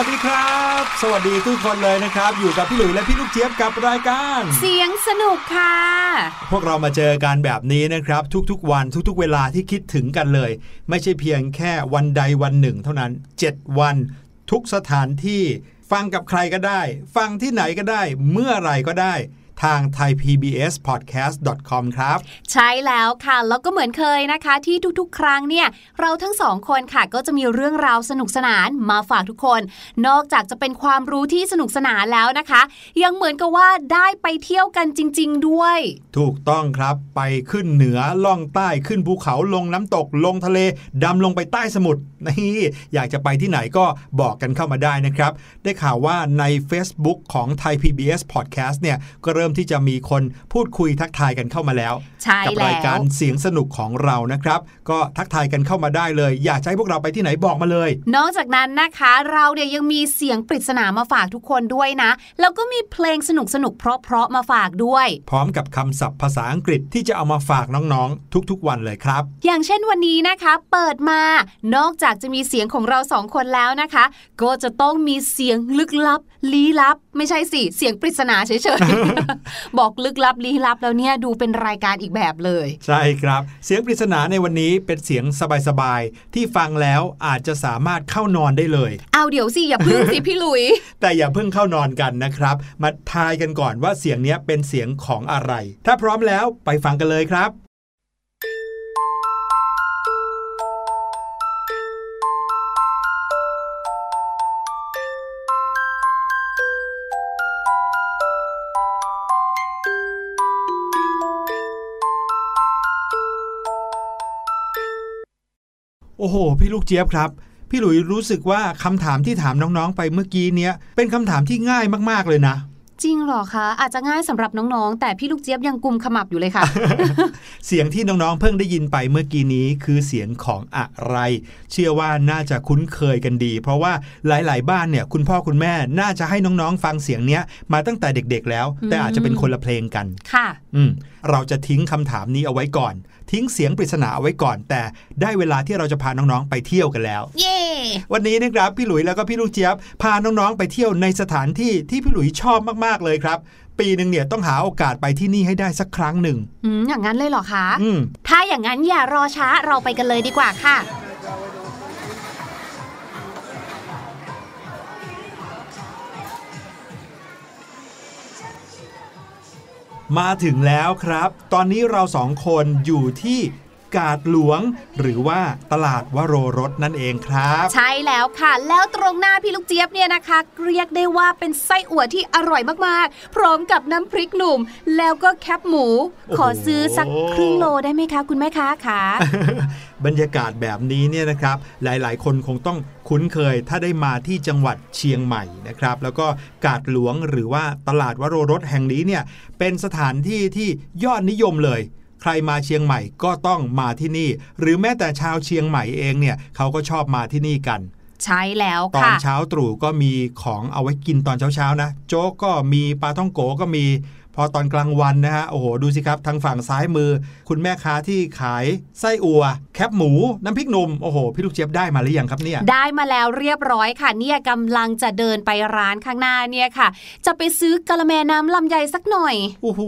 วัสดีครับ สวัสดีทุกคนเลยนะครับ อยู่กับพี่หลุยและพี่ลูกเจี๊ยบกับรายการ เสียงสนุกค่ะ พวกเรามาเจอกันแบบนี้นะครับ ทุกๆวันทุกๆเวลาที่คิดถึงกันเลย ไม่ใช่เพียงแค่วันใดวันหนึ่ง เท่านั้น 7 วัน ทุกสถานที่ฟังกับใครก็ได้ ฟังที่ไหนก็ได้ เมื่อไหรก็ได้ ทาง thaipbspodcast.com ครับ ใช่แล้วค่ะ แล้วก็เหมือนเคยนะคะ ที่ทุกๆ ครั้งเนี่ย เราทั้งสองคนค่ะ ก็จะมีเรื่องราวสนุกสนานมาฝากทุกคน นอกจากจะเป็นความรู้ที่สนุกสนานแล้วนะคะ ยังเหมือนกับว่าได้ไปเที่ยวกันจริง ๆ ด้วย ถูกต้องครับไปขึ้นเหนือล่องใต้ขึ้นภูเขาลงน้ำตกลงทะเลดำลงไปใต้สมุทรนี่อยากจะไปที่ไหนก็บอกกันเข้ามาได้นะครับ ได้ข่าวว่าใน Facebook ของ Thai PBS Podcast เนี่ยก็เริ่มที่จะมีคนพูดคุยทักทายกันเข้ามาแล้วใช่กัแล้วรายการเสียงสนุกของเรานะครับ ก็ทักทายกันเข้ามาได้เลย อยากจะให้พวกเราไปที่ไหนบอกมาเลย นอกจากนั้นนะคะ เราเนี่ยยังมีเสียงปริศนามาฝากทุกคนด้วยนะ แล้วก็มีเพลงสนุกสนุกๆเพราะๆมาฝากด้วย พร้อมกับคำศัพท์ภาษาอังกฤษที่จะเอามาฝากน้องๆ ทุกๆวันเลยครับ อย่างเช่นวันนี้นะคะ เปิดมานอกจากจะมีเสียงของเราสองคนแล้วนะคะ ก็จะต้องมีเสียงลึกลับลี้ลับ ไม่ใช่สิเสียงปริศนาเฉยๆบอกลึกลับลี้ลับแล้วเนี่ยดูเป็นรายการอีกแบบเลย ใช่ครับ เสียงปริศนาในวันนี้เป็นเสียงสบายๆที่ฟังแล้วอาจจะสามารถเข้านอนได้เลย เอาเดี๋ยวสิอย่าพึ่งสิพี่หลุย แต่อย่าเพิ่งเข้านอนกันนะครับ มาทายกันก่อนว่าเสียงเนี้ยเป็นเสียงของอะไร ถ้าพร้อมแล้วไปฟังกันเลยครับ โอ้โห พี่ลูกเจี๊ยบครับ พี่หลุยรู้สึกว่าคำถามที่ถามน้องๆ ไปเมื่อกี้เนี้ยเป็นคำถามที่ง่ายมากๆเลยนะ จริงเหรอคะ อาจจะง่ายสำหรับน้องๆ แต่พี่ลูกเจี๊ยบยังกุมขมับอยู่เลยค่ะ เสียงที่น้องๆ เพิ่งได้ยินไปเมื่อกี้นี้คือเสียงของอะไร เชื่อว่าน่าจะคุ้นเคยกันดี เพราะว่าหลายๆ บ้านเนี่ยคุณพ่อคุณแม่น่าจะให้น้องๆ ฟังเสียงเนี้ยมาตั้งแต่เด็กๆ แล้ว แต่อาจจะเป็นคนละเพลงกัน ค่ะ อืมเราจะทิ้งคำถามนี้เอาไว้ก่อน ทิ้งเสียงปริศนาเอาไว้ก่อน แต่ได้เวลาที่เราจะพาน้องๆไปเที่ยวกันแล้ว เย่วันนี้นะครับพี่หลุยแล้วก็พี่ลูกเจี๊ยบพาน้องๆไปเที่ยวในสถานที่ที่พี่หลุยชอบมากๆเลยครับ ปีหนึ่งเนี่ยต้องหาโอกาสไปที่นี่ให้ได้สักครั้งหนึ่งอืมอย่างนั้นเลยเหรอคะ อืมถ้าอย่างนั้นอย่ารอช้าเราไปกันเลยดีกว่าค่ะ มาถึงแล้วครับ ตอนนี้เราสองคนอยู่ที่ กาดหลวง หรือว่าตลาดวโรรสนั่นเองครับ ใช่แล้วค่ะ แล้วตรงหน้าพี่ลูกเจี๊ยบเนี่ยนะคะ เรียกได้ว่าเป็นไส้อั่วที่อร่อยมากๆ พร้อมกับน้ำพริกหนุ่ม แล้วก็แคบหมูโอ้โหขอซื้อสักครึ่งโลได้ไหมคะ คุณแม่ค้าคะบรรยากาศแบบนี้เนี่ยนะครับ หลายๆ คนคงต้องคุ้นเคยถ้าได้มาที่จังหวัดเชียงใหม่นะครับ แล้วก็กาดหลวงหรือว่าตลาดวโรรสแห่งนี้เนี่ยเป็นสถานที่ที่ยอดนิยมเลย ใครมาเชียงใหม่ก็ต้องมาที่นี่ หรือแม้แต่ชาวเชียงใหม่เองเนี่ยเขาก็ชอบมาที่นี่กัน ใช่แล้วตอนค่ะเช้าตรู่ก็มีของเอาไว้กินตอนเช้าๆนะ โจ๊กก็มีปลาท่องโกก็มี พอตอนกลางวันนะฮะโอ้โหดูสิครับทางฝั่งซ้ายมือ คุณแม่ค้าที่ขายไส้อัว แคบหมู น้ำพริกหนุ่มโอ้โหพี่ลูกเจี๊ยบได้มาหรือยังครับเนี่ยได้มาแล้วเรียบร้อยค่ะเนี่ยกำลังจะเดินไปร้านข้างหน้าเนี่ยค่ะ จะไปซื้อกะละแมน้ำลำไยสักหน่อยโอ้โห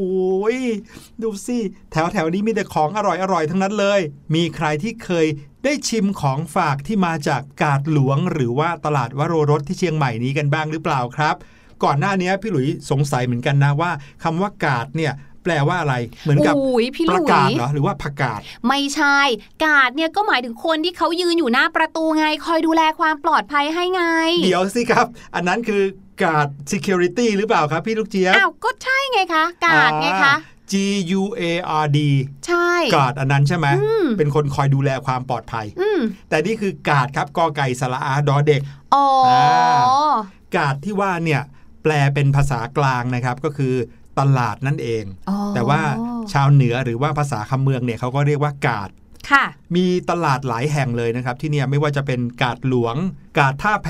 ดูสิแถวแถวๆนี้มีแต่ของอร่อยอร่อยๆทั้งนั้นเลย มีใครที่เคยได้ชิมของฝากที่มาจากกาดหลวง หรือว่าตลาดวโรรสที่เชียงใหม่นี้กันบ้างหรือเปล่าครับ ก่อนหน้านี้พี่หลุยสงสัยเหมือนกันนะว่าคำว่ากาดเนี่ยแปลว่าอะไร เหมือนกับอุ้ยพี่หปลุระกาศยเหรอหรือว่าผักกาดไม่ใช่ กาดเนี่ยก็หมายถึงคนที่เขายืนอยู่หน้าประตูไง คอยดูแลความปลอดภัยให้ไง เดี๋ยวสิครับ อันนั้นคือกาด security หรือเปล่าครับพี่ลูกเจี๊ยบอ้าวก็ใช่ไงคะ กาดไงคะอ่า G U A R D ใช่ กาดอันนั้นใช่ไหมอืมเป็นคนคอยดูแลความปลอดภัยอืมแต่นี่คือกาดครับกอไก่สระอาดอเด็กอ๋ออกาดที่ว่าเนี่ย แปลเป็นภาษากลางนะครับก็คือตลาดนั่นเองอ๋อแต่ว่าชาวเหนือหรือว่าภาษาคำเมืองเนี่ยเขาก็เรียกว่ากาดค่ะมีตลาดหลายแห่งเลยนะครับ ที่เนี่ยไม่ว่าจะเป็นกาดหลวง กาดท่าแพ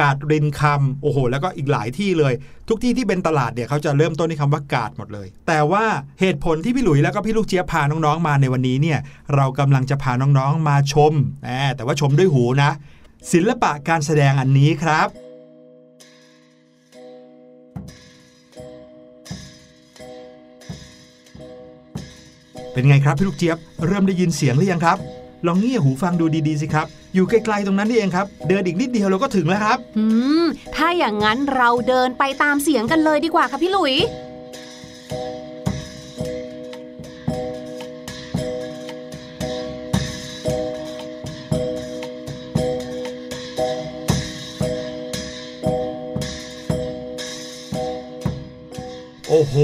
กาดรินคำโอ้โห แล้วก็อีกหลายที่เลย ทุกที่ที่เป็นตลาดเนี่ยเขาจะเริ่มต้นที่คำว่ากาดหมดเลย แต่ว่าเหตุผลที่พี่หลุยแล้วก็พี่ลูกเจี๊ยบพาน้องๆมาในวันนี้เนี่ยเรากำลังจะพาน้องๆมาชมแหมแต่ว่าชมด้วยหูนะ ศิลปะการแสดงอันนี้ครับ เป็นไงครับพี่ลูกเจี๊ยบเริ่มได้ยินเสียงหรือยังครับ ลองเงี่ยหูฟังดูดีๆสิครับ อยู่ไกลๆตรงนั้นนี่เองครับ เดินอีกนิดเดียวเราก็ถึงแล้วครับ อืม ถ้าอย่างนั้นเราเดินไปตามเสียงกันเลยดีกว่าค่ะพี่หลุยโอ้โห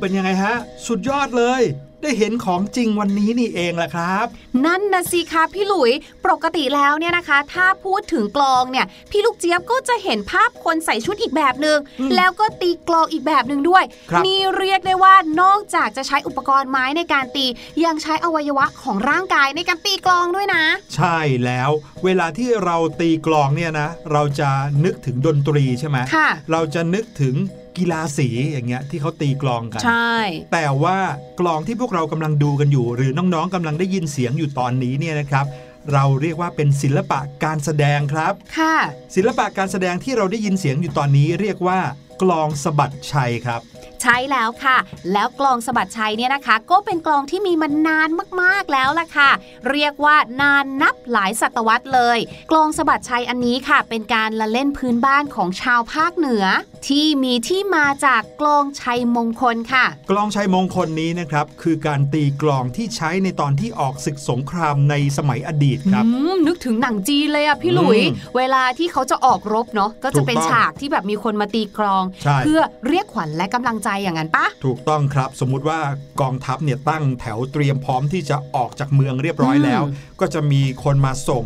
เป็นยังไงฮะ สุดยอดเลย ได้เห็นของจริงวันนี้นี่เองแหละครับ นั่นนะสิคะพี่หลุยปกติแล้วเนี่ยนะคะ ถ้าพูดถึงกลองเนี่ย พี่ลูกเจี๊ยบก็จะเห็นภาพคนใส่ชุดอีกแบบหนึง่งอืมแล้วก็ตีกลองอีกแบบหนึ่งด้วยครับนี่เรียกได้ว่านอกจากจะใช้อุปกรณ์ไม้ในการตี ยังใช้อวัยวะของร่างกายในการตีกลองด้วยนะ ใช่แล้ว เวลาที่เราตีกลองเนี่ยนะ เราจะนึกถึงดนตรีใช่ไหมค่ะเราจะนึกถึง กีฬาสีอย่างเงี้ยที่เขาตีกลองกัน ใช่ แต่ว่ากลองที่พวกเรากำลังดูกันอยู่ หรือน้องๆกำลังได้ยินเสียงอยู่ตอนนี้เนี่ยนะครับเราเรียกว่าเป็นศิลปะการแสดงครับ ค่ะ ศิลปะการแสดงที่เราได้ยินเสียงอยู่ตอนนี้เรียกว่า กลองสะบัดชัยครับ ใช่แล้วค่ะ แล้วกลองสะบัดชัยเนี่ยนะคะ ก็เป็นกลองที่มีมานานมากๆแล้วล่ะค่ะ เรียกว่านานนับหลายศตวรรษเลย กลองสะบัดชัยอันนี้ค่ะ เป็นการละเล่นพื้นบ้านของชาวภาคเหนือ ที่มีที่มาจากกลองชัยมงคลค่ะ กลองชัยมงคลนี้นะครับคือการตีกลองที่ใช้ในตอนที่ออกศึกสงครามในสมัยอดีตครับอืมนึกถึงหนังจีนเลยอะพี่หลุยอืมเวลาที่เขาจะออกรบเนาะก็จะเป็นถูกต้องฉากที่แบบมีคนมาตีกลองใช่เพื่อเรียกขวัญและกำลังใจอย่างนั้นปะถูกต้องครับ สมมุติว่ากองทัพเนี่ยตั้งแถวเตรียมพร้อมที่จะออกจากเมืองเรียบร้อยแล้วอืมก็จะมีคนมาส่ง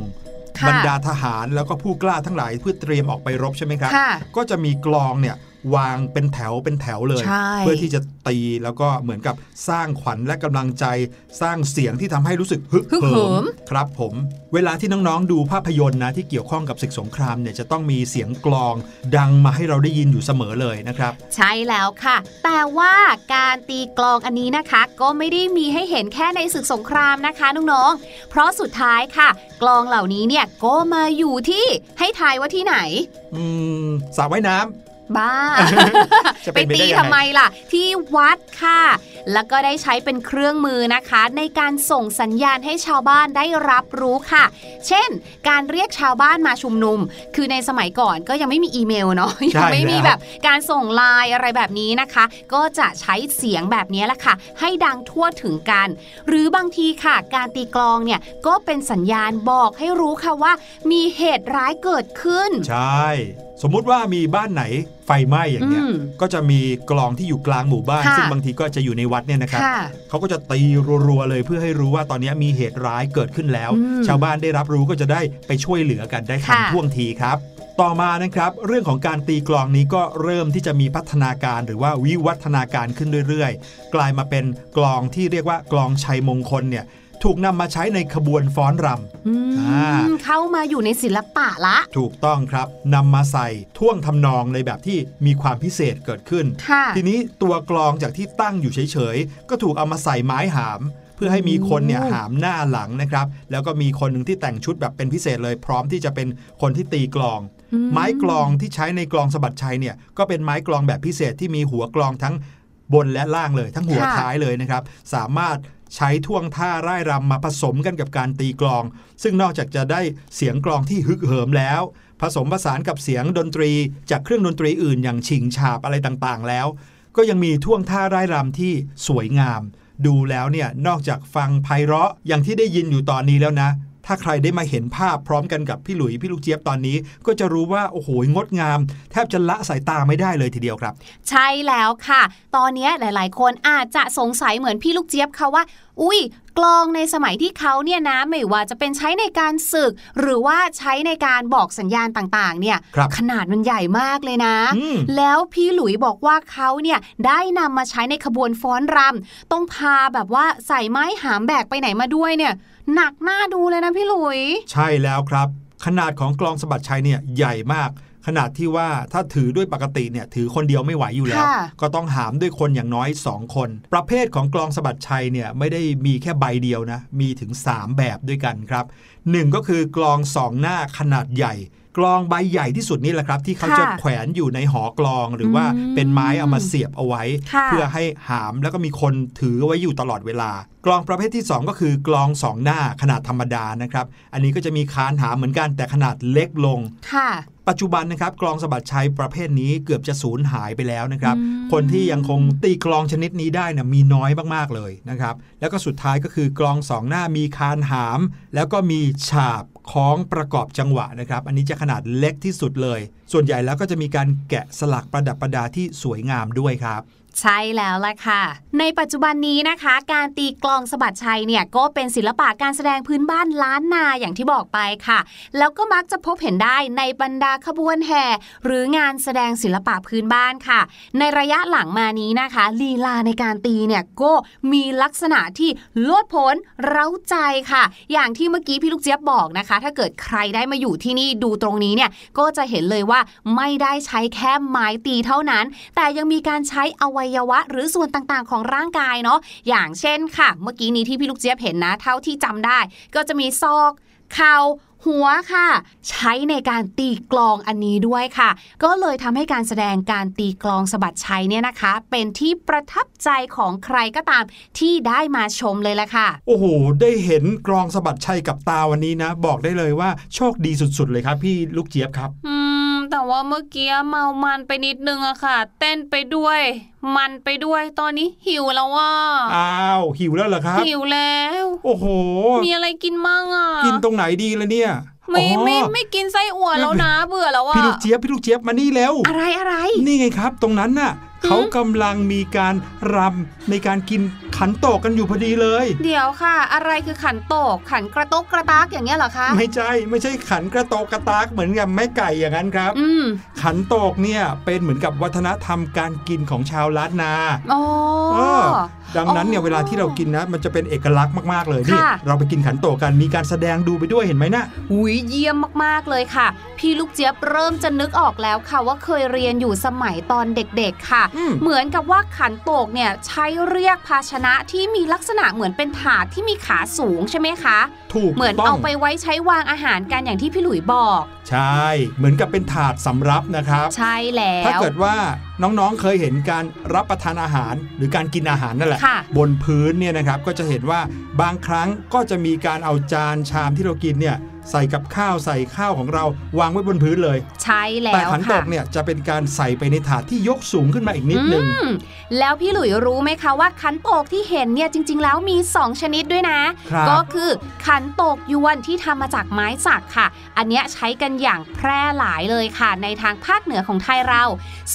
ค่ะบรรดาทหารแล้วก็ผู้กล้าทั้งหลายเพื่อเตรียมออกไปรบใช่ไหมครับค่ะก็จะมีกลองเนี่ย วางเป็นแถวเป็นแถวเลยใช่เพื่อที่จะตีแล้วก็เหมือนกับสร้างขวัญและกำลังใจสร้างเสียงที่ทำให้รู้สึกฮึกฮึกเหิเหิมมครับผม เวลาที่น้องๆดูภาพยนตร์นะที่เกี่ยวข้องกับศึกสงครามเนี่ยจะต้องมีเสียงกลองดังมาให้เราได้ยินอยู่เสมอเลยนะครับ ใช่แล้วค่ะ แต่ว่าการตีกลองอันนี้นะคะ ก็ไม่ได้มีให้เห็นแค่ในศึกสงครามนะคะน้องๆเพราะสุดท้ายค่ะ กลองเหล่านี้เนี่ยก็มาอยู่ที่ให้ทายว่าที่ไหน อืมสระว่ายน้ำ บ้าจะไปเป็นไปตีได้ยังทำไมไงล่ะ ที่วัดค่ะ แล้วก็ได้ใช้เป็นเครื่องมือนะคะ ในการส่งสัญญาณให้ชาวบ้านได้รับรู้ค่ะ เช่น การเรียกชาวบ้านมาชุมนุม คือในสมัยก่อนก็ยังไม่มีอีเมลเนาะใช่ยังไม่มีแล้วแบบการส่งไลน์อะไรแบบนี้นะคะ ก็จะใช้เสียงแบบนี้แหละค่ะ ให้ดังทั่วถึงกัน หรือบางทีค่ะ การตีกลองเนี่ยก็เป็นสัญญาณบอกให้รู้ค่ะว่า มีเหตุร้ายเกิดขึ้น ใช่ สมมุติว่ามีบ้านไหนไฟไหม้อย่างเงี้ยอืมก็จะมีกลองที่อยู่กลางหมู่บ้านค่ะซึ่งบางทีก็จะอยู่ในวัดเนี่ยนะครับค่ะเขาก็จะตีรัวๆเลยเพื่อให้รู้ว่าตอนนี้มีเหตุร้ายเกิดขึ้นแล้วอืมชาวบ้านได้รับรู้ก็จะได้ไปช่วยเหลือกันได้ทันค่ะท่วงทีครับต่อมานะครับ เรื่องของการตีกลองนี้ก็เริ่มที่จะมีพัฒนาการหรือว่าวิวัฒนาการขึ้นเรื่อยๆ กลายมาเป็นกลองที่เรียกว่ากลองชัยมงคลเนี่ย ถูกนำมาใช้ในขบวนฟ้อนรำอืมอ่าเข้ามาอยู่ในศิลปะละ ถูกต้องครับนำมาใส่ท่วงทำนองในแบบที่มีความพิเศษเกิดขึ้นค่ะทีนี้ตัวกลองจากที่ตั้งอยู่เฉยๆ ก็ถูกเอามาใส่ไม้หามเพื่อให้มีคนเนี่ยโอ้หามหน้าหลังนะครับ แล้วก็มีคนหนึ่งที่แต่งชุดแบบเป็นพิเศษเลย พร้อมที่จะเป็นคนที่ตีกลองอืไม้กลองที่ใช้ในกลองสะบัดชัยเนี่ยก็เป็นไม้กลองแบบพิเศษที่มีหัวกลองทั้งบนและล่างเลย ทั้งหัวท้ายเลยนะครับ สามารถ ใช้ท่วงท่าร่ายรำมาผสมกันกับการตีกลอง ซึ่งนอกจากจะได้เสียงกลองที่ฮึกเหิมแล้ว ผสมผสานกับเสียงดนตรี จากเครื่องดนตรีอื่นอย่างฉิงฉาบอะไรต่างๆ แล้ว ก็ยังมีท่วงท่าร่ายรำที่สวยงาม ดูแล้วเนี่ยนอกจากฟังไพเราะอย่างที่ได้ยินอยู่ตอนนี้แล้วนะ ถ้าใครได้มาเห็นภาพพร้อมกันกับพี่หลุยพี่ลูกเจี๊ยบตอนนี้ ก็จะรู้ว่าโอ้โหงดงาม แทบจะละสายตาไม่ได้เลยทีเดียวครับ ใช่แล้วค่ะ ตอนนี้หลาย ๆ คนอาจจะสงสัยเหมือนพี่ลูกเจี๊ยบค่ะว่า อุ้ยกลองในสมัยที่เขาเนี่ยนะไม่ว่าจะเป็นใช้ในการศึก หรือว่าใช้ในการบอกสัญญาณต่างๆ เนี่ยครับขนาดมันใหญ่มากเลยนะอืมแล้วพี่หลุยบอกว่าเขาเนี่ยได้นำมาใช้ในขบวนฟ้อนรำต้องพาแบบว่าใส่ไม้หามแบกไปไหนมาด้วยเนี่ย หนักหน้าดูเลยนะพี่หลุย ใช่แล้วครับ ขนาดของกลองสะบัดชัยเนี่ยใหญ่มาก ขนาดที่ว่าถ้าถือด้วยปกติเนี่ยถือคนเดียวไม่ไหวอยู่แล้วค่ะก็ต้องหามด้วยคนอย่างน้อย 2 คน ประเภทของกลองสะบัดชัยเนี่ยไม่ได้มีแค่ใบเดียวนะ มีถึง 3 แบบด้วยกันครับหนึ่งก็คือกลองสองหน้าขนาดใหญ่ กลองใบใหญ่ที่สุดนี่แหละครับ ที่เขาค่ะจะแขวนอยู่ในหอกลองหรือว่าอืมเป็นไม้เอามาเสียบเอาไว้ค่ะเพื่อให้หามแล้วก็มีคนถือไว้อยู่ตลอดเวลากลองประเภทที่ 2 ก็คือกลองสองหน้าขนาดธรรมดานะครับ อันนี้ก็จะมีคานหามเหมือนกันแต่ขนาดเล็กลงค่ะ ปัจจุบันนะครับกลองสะบัดชัยประเภทนี้เกือบจะสูญหายไปแล้วนะครับอืมคนที่ยังคงตีกลองชนิดนี้ได้นะมีน้อยมากๆเลยนะครับ แล้วก็สุดท้ายก็คือกลองสองหน้ามีคานหาม แล้วก็มีฉาบคล้องประกอบจังหวะนะครับ อันนี้จะขนาดเล็กที่สุดเลย ส่วนใหญ่แล้วก็จะมีการแกะสลักประดับประดาที่สวยงามด้วยครับ ใช่แล้วล่ะค่ะ ในปัจจุบันนี้นะคะ การตีกลองสะบัดชัยเนี่ยก็เป็นศิลปะการแสดงพื้นบ้านล้านนาอย่างที่บอกไปค่ะ แล้วก็มักจะพบเห็นได้ในบรรดาขบวนแห่หรืองานแสดงศิลปะพื้นบ้านค่ะ ในระยะหลังมานี้นะคะลีลาในการตีเนี่ยก็มีลักษณะที่ลดผนเร้าใจค่ะ อย่างที่เมื่อกี้พี่ลูกเจี๊ยบบอกนะคะ ถ้าเกิดใครได้มาอยู่ที่นี่ดูตรงนี้เนี่ยก็จะเห็นเลยว่าไม่ได้ใช้แค่ไม้ตีเท่านั้น แต่ยังมีการใช้อวัยวะ หรือส่วนต่างๆ ของร่างกายเนาะอย่างเช่นค่ะ เมื่อกี้นี้ที่พี่ลูกเจี๊ยบเห็นนะ เท่าที่จำได้ ก็จะมีซอกเข่าหัวค่ะ ใช้ในการตีกลองอันนี้ด้วยค่ะ ก็เลยทำให้การแสดงการตีกลองสะบัดชัยเนี่ยนะคะ เป็นที่ประทับใจของใครก็ตามที่ได้มาชมเลยละค่ะ โอ้โห ได้เห็นกลองสะบัดชัยกับตาวันนี้นะ บอกได้เลยว่าโชคดีสุดๆเลยครับ พี่ลูกเจี๊ยบครับ อืม แต่ว่าเมื่อกี้เมามันไปนิดนึงอะค่ะ เต้นไปด้วย มันไปด้วยตอนนี้หิวแล้วว่าอ้าวหิวแล้วเหรอครับ หิวแล้ว โอ้โห มีอะไรกินมั่งอะกินตรงไหนดีละเนี่ยไม่อ๋อไม่ไม่กินไส้อั่วแล้วนะเบื่อแล้วว่าพี่ลูกเจี๊ยบพี่ลูกเจี๊ยบมานี่แล้ว อะไรอะไร นี่ไงครับ ตรงนั้นน่ะเขากำลังมีการรำในการกิน ขันโตกกันอยู่พอดีเลย เดี๋ยวค่ะ อะไรคือขันโตก ขันกระตกกระตากอย่างเงี้ยเหรอคะ ไม่ใช่ไม่ใช่ขันกระโตกกระตากเหมือนกับแม่ไก่อย่างนั้นครับ อืมขันโตกเนี่ยเป็นเหมือนกับวัฒนธรรมการกินของชาวล้านนาอ๋อเออดังนั้นเนี่ยอ๋อเวลาที่เรากินนะ มันจะเป็นเอกลักษณ์มาก ๆ เลยนี่ค่ะเราไปกินขันโตกกันมีการแสดงดูไปด้วยเห็นไหมนะหุยเยี่ยมมากๆเลยค่ะ พี่ลูกเจี๊ยบเริ่มจะนึกออกแล้วค่ะ ว่าเคยเรียนอยู่สมัยตอนเด็กๆค่ะอืมเหมือนกับว่าขันโตกเนี่ยใช้เรียกภาชนะที่มีลักษณะเหมือนเป็นถาดที่มีขาสูงใช่ไหมคะ ถูกเหมือนต้เอาองไปไว้ใช้วางอาหารกันอย่างที่พี่หลุยบอก ใช่ เหมือนกับเป็นถาดสำรับนะครับ ใช่แล้ว ถ้าเกิดว่าน้องๆเคยเห็นการรับประทานอาหารหรือการกินอาหารนั่นแหละค่ะบนพื้นเนี่ยนะครับก็จะเห็นว่าบางครั้งก็จะมีการเอาจานชามที่เรากินเนี่ยใส่กับข้าวใส่ข้าวของเราวางไว้บนพื้นเลย ใช่แล้วแต่ขันโตค่ะกเนี่ยจะเป็นการใส่ไปในถาดที่ยกสูงขึ้นมาอีกนิดนึงอืมแล้วพี่หลุยรู้ไหมคะว่าขันโตกที่เห็นเนี่ยจริง ๆ แล้วมี 2 ชนิดด้วยนะครับก็คือขันโตกยวนที่ทำมาจากไม้สักค่ะ อันเนี้ยใช้กันอย่างแพร่หลายเลยค่ะ ในทางภาคเหนือของไทยเรา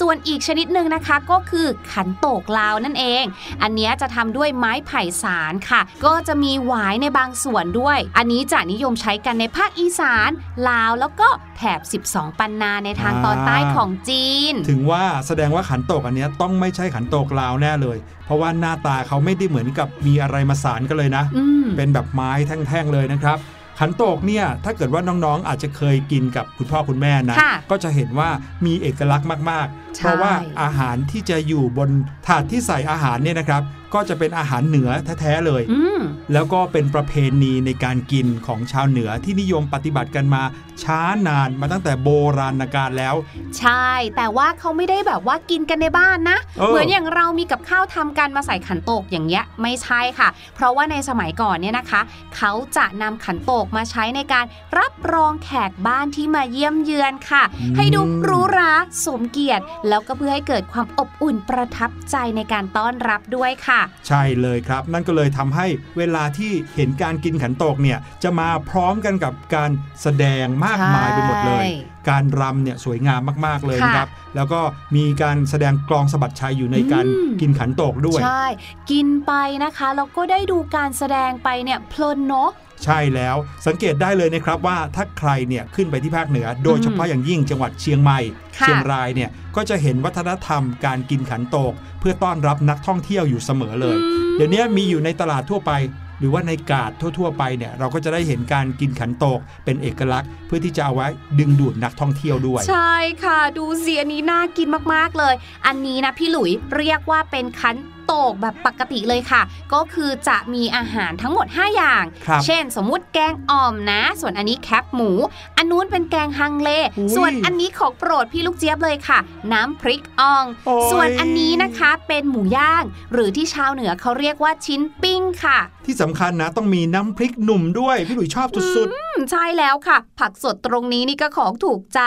ส่วนอีกชนิดหนึ่งนะคะก็คือขันโตกลาวนั่นเอง อันเนี้ยจะทำด้วยไม้ไผ่สารค่ะ ก็จะมีหวายในบางส่วนด้วย อันนี้จะนิยมใช้กันในภาคอีสาน ลาวแล้วก็แถบ 12 ปันนาในทางตอนใต้ของจีน ถึงว่าแสดงว่าขันโตกอันเนี้ยต้องไม่ใช่ขันโตกลาวแน่เลย เพราะว่าหน้าตาเขาไม่ได้เหมือนกับมีอะไรมาสานกันเลยนะอืมเป็นแบบไม้แท่งๆเลยนะครับขันโตกเนี่ยถ้าเกิดว่าน้องๆอาจจะเคยกินกับคุณพ่อคุณแม่นะค่ะก็จะเห็นว่ามีเอกลักษณ์มากๆใช่เพราะว่าอาหารที่จะอยู่บนถาดที่ใส่อาหารเนี่ยนะครับก็จะเป็นอาหารเหนือแท้ๆเลยอืมแล้วก็เป็นประเพณีในการกินของชาวเหนือที่นิยมปฏิบัติกันมาช้านานมาตั้งแต่โบราณกาลแล้ว ใช่ แต่ว่าเขาไม่ได้แบบว่ากินกันในบ้านนะเออเหมือนอย่างเรามีกับข้าวทำกันมาใส่ขันโตกอย่างเงี้ยไม่ใช่ค่ะ เพราะว่าในสมัยก่อนเนี่ยนะคะ เขาจะนำขันโตกมาใช้ในการรับรองแขกบ้านที่มาเยี่ยมเยือนค่ะ ให้ดูหรูหราสมเกียรติ แล้วก็เพื่อให้เกิดความอบอุ่นประทับใจในการต้อนรับด้วยค่ะใช่เลยครับ นั่นก็เลยทำให้เวลาที่เห็นการกินขันโตกเนี่ยจะมาพร้อมกันกับการแสดงมากมายไปหมดเลยใช่การรำเนี่ยสวยงามมากๆเลยนะครับ แล้วก็มีการแสดงกลองสะบัดชัยอยู่ในการอืมกินขันโตกด้วย ใช่ กินไปนะคะแล้วก็ได้ดูการแสดงไปเนี่ยเพลินเนาะ ใช่แล้วสังเกตได้เลยนะครับว่าถ้าใครเนี่ยขึ้นไปที่ภาคเหนือ โดยเฉพาะอย่างยิ่งจังหวัดเชียงใหม่ค่ะเชียงรายเนี่ยก็จะเห็นวัฒนธรรมการกินขันโตก เพื่อต้อนรับนักท่องเที่ยวอยู่เสมอเลยอืมเดี๋ยวนี้มีอยู่ในตลาดทั่วไปหรือว่าในกาดทั่ว ๆ ไปเนี่ยเราก็จะได้เห็นการกินขันโตกเป็นเอกลักษณ์ เพื่อที่จะเอาไว้ดึงดูดนักท่องเที่ยวด้วย ใช่ค่ะ ดูสิอันนี้น่ากินมากๆเลย อันนี้นะพี่หลุยเรียกว่าเป็นขัน โตกแบบปกติเลยค่ะ ก็คือจะมีอาหารทั้งหมด 5 อย่างครับเช่น สมมุติแกงอ่อมนะ ส่วนอันนี้แคบหมู อันนู้นเป็นแกงฮังเลอุ๊ยส่วนอันนี้ของโปรดพี่ลูกเจี๊ยบเลยค่ะ น้ำพริกอ่องโอ้ยส่วนอันนี้นะคะเป็นหมูย่าง หรือที่ชาวเหนือเขาเรียกว่าชิ้นปิ้งค่ะ ที่สำคัญนะต้องมีน้ำพริกหนุ่มด้วย พี่หลุยชอบสุดอืมใช่แล้วค่ะ ผักสดตรงนี้นี่ก็ของถูกใจ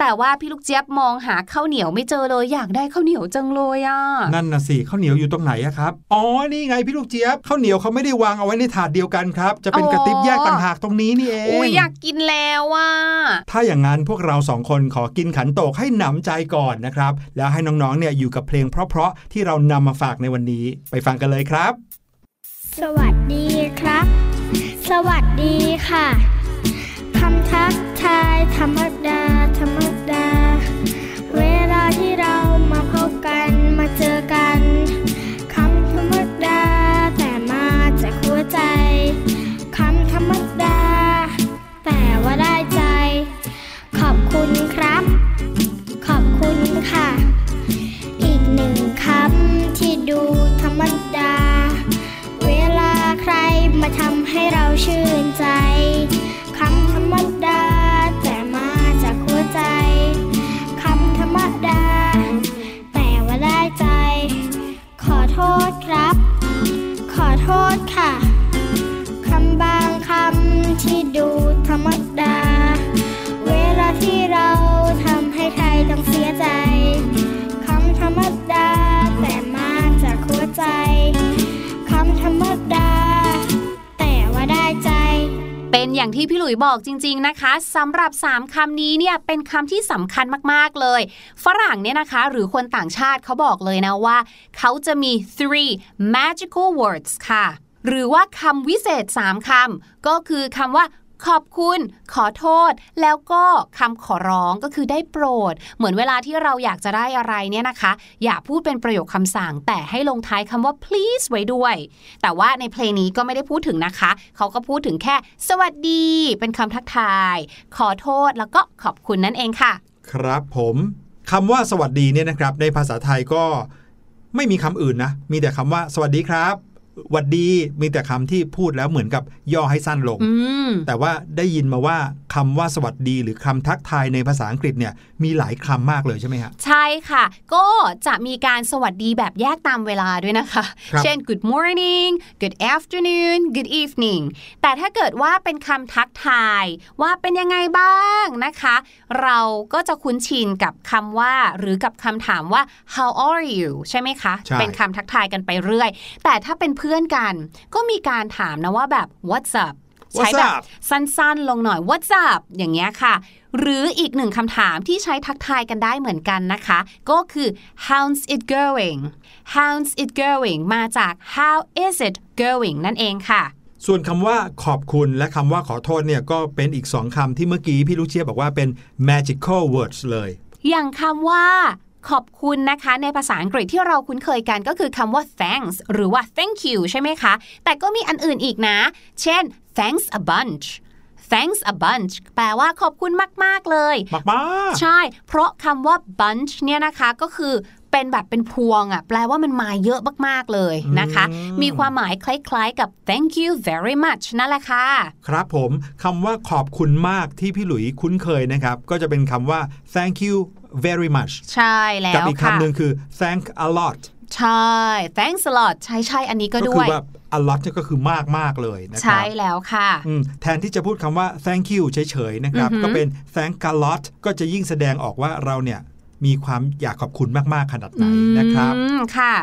แต่ว่าพี่ลูกเจี๊ยบมองหาข้าวเหนียวไม่เจอเลยอยากได้ข้าวเหนียวจังเลยอะๆนั่นนะสิข้าวเหนียวอยู่ตรงไหนอะครับ อ๋อ นี่ไงพี่ลูกเจี๊ยบข้าวเหนียวเขาไม่ได้วางเอาไว้ในถาดเดียวกันครับ จะเป็นอ๋อกระติบแยกต่างหากตรงนี้นี่เองอุ้ยอยากกินแล้วอะถ้าอย่างนั้นพวกเราสองคนขอกินขันโตกให้หนำใจก่อนนะครับ แล้วให้น้องๆเนี่ยอยู่กับเพลงเพราะๆที่เรานำมาฝากในวันนี้ ไปฟังกันเลยครับ สวัสดีครับ สวัสดีค่ะคำทักทายธรรมดาธรรมดา เวลาที่เรามาพบกันมาเจอกัน บอกจริง ๆนะคะสำหรับ 3คำนี้เนี่ยเป็นคำที่สำคัญมากๆเลย ฝรั่งเนี่ยนะคะ หรือคนต่างชาติเขาบอกเลยนะว่า เขาจะมี three magical words ค่ะ หรือว่าคำวิเศษ 3คำก็คือคำว่า ขอบคุณ ขอโทษ แล้วก็คำขอร้องก็คือได้โปรด เหมือนเวลาที่เราอยากจะได้อะไรเนี่ยนะคะ อย่าพูดเป็นประโยคคำสั่ง แต่ให้ลงท้ายคำว่า please ไว้ด้วย แต่ว่าในเพลงนี้ก็ไม่ได้พูดถึงนะคะ เขาก็พูดถึงแค่ สวัสดี เป็นคำทักทาย ขอโทษแล้วก็ขอบคุณนั่นเองค่ะ ครับผมคำว่าสวัสดีเนี่ยนะครับ ในภาษาไทยก็ไม่มีคำอื่นนะ มีแต่คำว่าสวัสดีครับ วัดดีมีแต่คำที่พูดแล้วเหมือนกับย่อให้สั้นลงอืมแต่ว่าได้ยินมาว่าคำว่าสวัสดี หรือคำทักทายในภาษาอังกฤษเนี่ยมีหลายคำมากเลยใช่ไหมฮะใช่ค่ะ ก็จะมีการสวัสดีแบบแยกตามเวลาด้วยนะคะครับเช่น good morning good afternoon good evening แต่ถ้าเกิดว่าเป็นคำทักทายว่าเป็นยังไงบ้างนะคะ เราก็จะคุ้นชินกับคำว่า หรือกับคำถามว่า how are you ใช่ไหมคะใช่เป็นคำทักทายกันไปเรื่อย แต่ถ้าเป็นเพื่อนกัน ก็มีการถามนะว่าแบบ what's up ใช้แบบ What's up? สั้นๆ ลงหน่อย what's up อย่างเงี้ยค่ะ หรืออีกหนึ่งคำถามที่ใช้ทักทายกันได้เหมือนกันนะคะ ก็คือ how's it going how's it going มาจาก how is it going นั่นเองค่ะส่วนคำว่าขอบคุณและคำว่าขอโทษเนี่ยก็เป็นอีกสองคำที่เมื่อกี้พี่ลูกเชียบบอกว่าเป็น magical words เลย อย่างคำว่า ขอบคุณนะคะ ในภาษาอังกฤษที่เราคุ้นเคยกันก็คือคำว่า thanks หรือว่า thank you ใช่ไหมคะ แต่ก็มีอันอื่นอีกนะ เช่น thanks a bunch thanks a bunch แปลว่าขอบคุณมาก ๆ เลย มากมากใช่ เพราะคำว่า bunch เนี่ยนะคะก็คือเป็นแบบเป็นพวงอะ่ะแปลว่ามันมาเยอะมาก ๆ เลยนะคะ มีความหมายคล้าย ๆ กับ thank you very much นั่นแหละค่ะ ครับผมคำว่าขอบคุณมากที่พี่หลุยคุ้นเคยนะครับ ก็จะเป็นคำว่า thank you very much ใช่แล้กับวอีกค่ะคำหนึ่งคือ thank a lot ใช่ thanks a lot ใช่ใช่อันนี้ก็ก็ด้คืวยแบบ a lot เนี่ยก็คือมากมากๆเลยนะครัใช่แล้วค่ะอืมแทนที่จะพูดคำว่า thank you เฉยๆนะครับอือหือก็เป็น thank a lot ก็จะยิ่งแสดงออกว่าเราเนี่ย มีความอยากขอบคุณมากๆขนาดไหนนะครับอืมค่ะ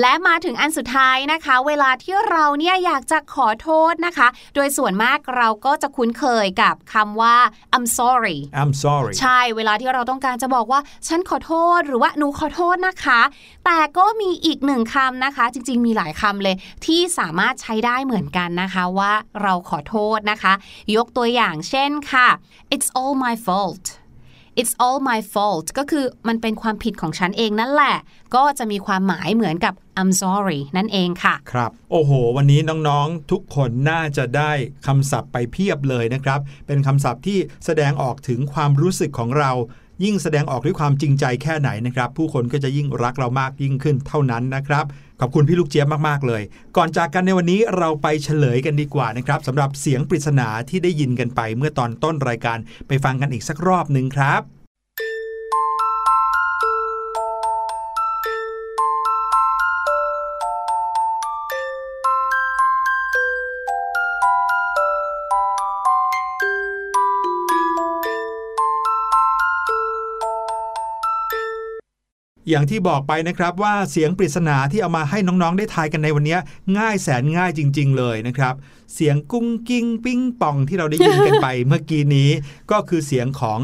และมาถึงอันสุดท้ายนะคะ เวลาที่เราเนี่ยอยากจะขอโทษนะคะ โดยส่วนมากเราก็จะคุ้นเคยกับคำว่า I'm sorry I'm sorry ใช่เวลาที่เราต้องการจะบอกว่า ฉันขอโทษหรือว่าหนูขอโทษนะคะ แต่ก็มีอีกหนึ่งคำนะคะ จริง ๆ มีหลายคำเลย ที่สามารถใช้ได้เหมือนกันนะคะว่าเราขอโทษนะคะ ยกตัวอย่างเช่นค่ะ it's all my fault it's all my fault ก็คือมันเป็นความผิดของฉันเองนั่นแหละ ก็จะมีความหมายเหมือนกับ I'm sorry นั่นเองค่ะ ครับ โอ้โห วันนี้น้องๆ ทุกคนน่าจะได้คำศัพท์ไปเพียบเลยนะครับ เป็นคำศัพท์ที่แสดงออกถึงความรู้สึกของเรายิ่งแสดงออกด้วยความจริงใจแค่ไหนนะครับ ผู้คนก็จะยิ่งรักเรามากยิ่งขึ้นเท่านั้นนะครับ ขอบคุณพี่ลูกเจี๊ยบมากๆเลย ก่อนจากกันในวันนี้เราไปเฉลยกันดีกว่านะครับสำหรับเสียงปริศนาที่ได้ยินกันไปเมื่อตอนต้นรายการไปฟังกันอีกสักรอบหนึ่งครับ อย่างที่บอกไปนะครับว่าเสียงปริศนาที่เอามาให้น้องๆได้ทายกันในวันนี้ง่ายแสนง่ายจริง ๆ เลยนะครับ เสียงกุ้งกิ้งปิ้งปองที่เราได้ยินกันไปเมื่อกี้นี้ก็คือเสียงของ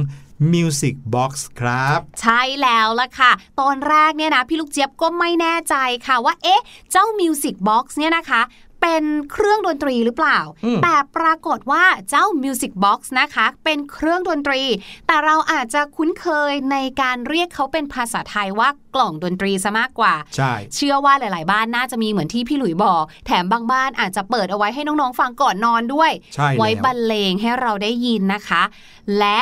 Music Box ครับ ใช่แล้วล่ะค่ะ ตอนแรกเนี่ยนะ พี่ลูกเจี๊ยบก็ไม่แน่ใจค่ะว่า เอ๊ะ เจ้า Music Box เนี่ยนะคะ เป็นเครื่องดนตรีหรือเปล่าอืมแต่ปรากฏว่าเจ้า Music Box นะคะ เป็นเครื่องดนตรี แต่เราอาจจะคุ้นเคยในการเรียกเขาเป็นภาษาไทยว่ากล่องดนตรีซะมากกว่า ใช่ เชื่อว่าหลาย ๆ บ้านน่าจะมีเหมือนที่พี่หลุยบอก แถมบางบ้านอาจจะเปิดเอาไว้ให้น้อง ๆ ฟังก่อนนอนด้วยใช่แล้วไว้บรรเลงให้เราได้ยินนะคะ และ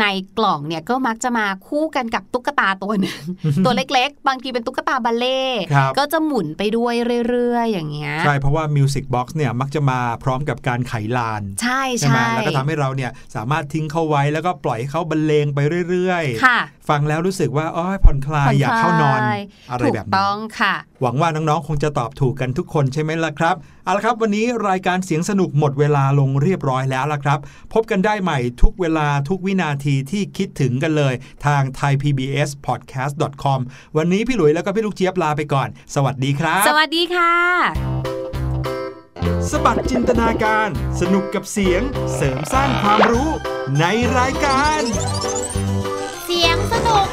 ในกล่องเนี่ยก็มักจะมาคู่กันกับตุ๊กตาตัวหนึ่งตัวเล็กๆ บางทีเป็นตุ๊กตาบัลเล่ครับก็จะหมุนไปด้วยเรื่อยๆ อย่างเงี้ยใช่เพราะว่า Music Box เนี่ยมักจะมาพร้อมกับการไขลาน ใช่ใช่ไหมใช่แล้วก็ทำให้เราเนี่ยสามารถทิ้งเขาไว้แล้วก็ปล่อยให้เขาบรรเลงไปเรื่อยค่ะๆ ฟังแล้วรู้สึกว่าอ้อยผ่อนคลายผ่อยากเข้านอนคลยอะไรถูกแบบนี้ต้องค่ะ หวังว่าน้องๆ คงจะตอบถูกกันทุกคนใช่ไหมล่ะครับเอาละครับ วันนี้รายการเสียงสนุกหมดเวลาลงเรียบร้อยแล้วล่ะครับ พบกันได้ใหม่ทุกเวลาทุกวินาทีที่คิดถึงกันเลย ทาง thaipbspodcast.com วันนี้พี่หลุยแล้วก็พี่ลูกเจี๊ยบลาไปก่อน สวัสดีครับ สวัสดีค่ะ สบัดจินตนาการ สนุกกับเสียง เสริมสร้างความรู้ในรายการ สียงสนุก